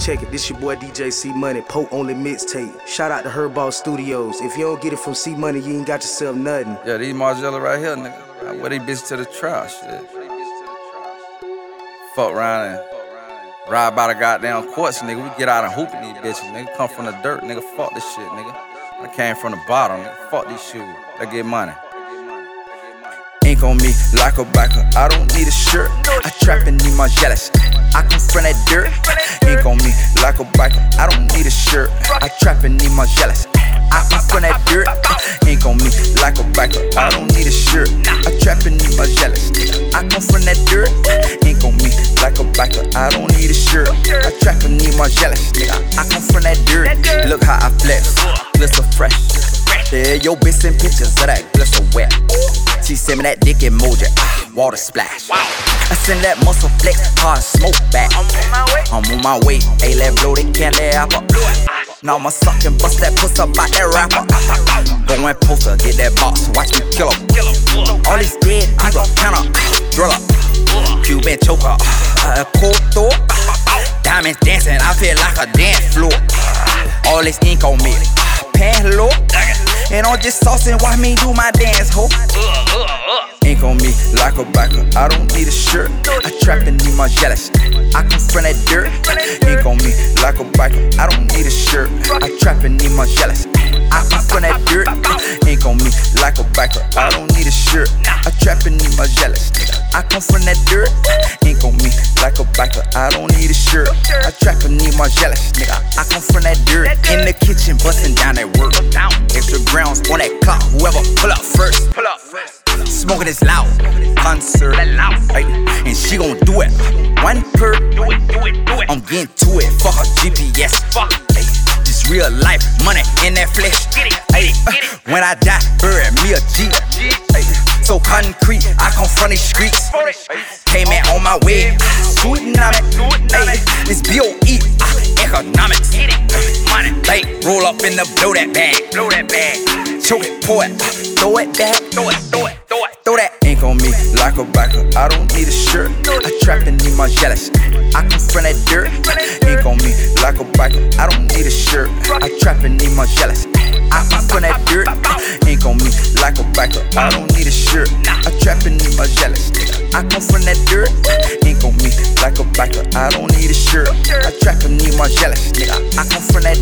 Check it, this your boy DJ C Money, Pope only mixtape. Shout out to Herbal Studios. If you don't get it from C Money, you ain't got yourself nothing. Yeah, these Margiela right here, nigga. I wear these bitches to the trash, shit. Fuck around and ride by the goddamn courts, nigga. We get out and hooping these bitches, nigga. Come from the dirt, nigga. Fuck this shit, nigga. I came from the bottom, nigga. Fuck these shoes. Let's get money ink on me like a biker. I don't need a shirt. I trap and need my jealous. I come from that dirt. Ink on me like a biker. I don't need a shirt. I trap and need my jealous. I come from that dirt. Ink on me like a biker. I don't need a shirt. I trap and need my jealous. I come from that dirt. Ink on me like a biker. I don't need a shirt. I trap and need my jealous. I come from that dirt. Look how I flex. Glisten fresh. Yeah, your bitch send pictures of that glisten wet. She send me that dick emoji, ah, water splash. I send that muscle flex, hard smoke back. I'm on my way. I'm on my way. Hey, let blow the candy apple. Now I'ma suck and bust that puss up by that rapper. Go and poster, get that box, watch me kill him. All these dead people, counter, drill up. Cuban choker, uh, cold thought. Diamonds dancing, I feel like a dance floor. All this ink on me, pan low. And I'm just saucing, watch me do my dance, ho. Ink on me like a biker, I don't need a shirt. I trap and need my jealous. I come from that dirt. Ink on me like a biker, I don't need a shirt. I trap and need my jealous. I come from that dirt. Ink on me like a biker, I don't need a shirt. I trap and need my jealous. I come from that dirt. Ink on me like a biker, I don't need a shirt. I trap and need my jealous, nigga. I come from that dirt. In the kitchen, busting down that work. Extra and she gon' do it. One per, do it, do it, do it. I'm getting to it, fuck her GPS, fuck. Hey, this real life, money in that flesh. Hey, uh, when I die, bury me a G. Hey, so concrete, I come from these streets. Came in on my way, it. Hey, this B.O.E. Uh, economics. Money, like roll up in the blow that bag, blow that bag. Choke it, pour it, uh, throw it back, throw it, throw it, ink on me like a biker. I don't need a shirt. I trap and need my jealous. I come from that dirt. Ink on me like a biker. I don't need a shirt. I trap and need my jealous. I come from that dirt. Ink on me like a biker. I don't need a shirt. I trap and need my jealous. I come from that dirt. Ink on me like a biker. I don't need a shirt. I trap and need my jealous. Nigga, I come from that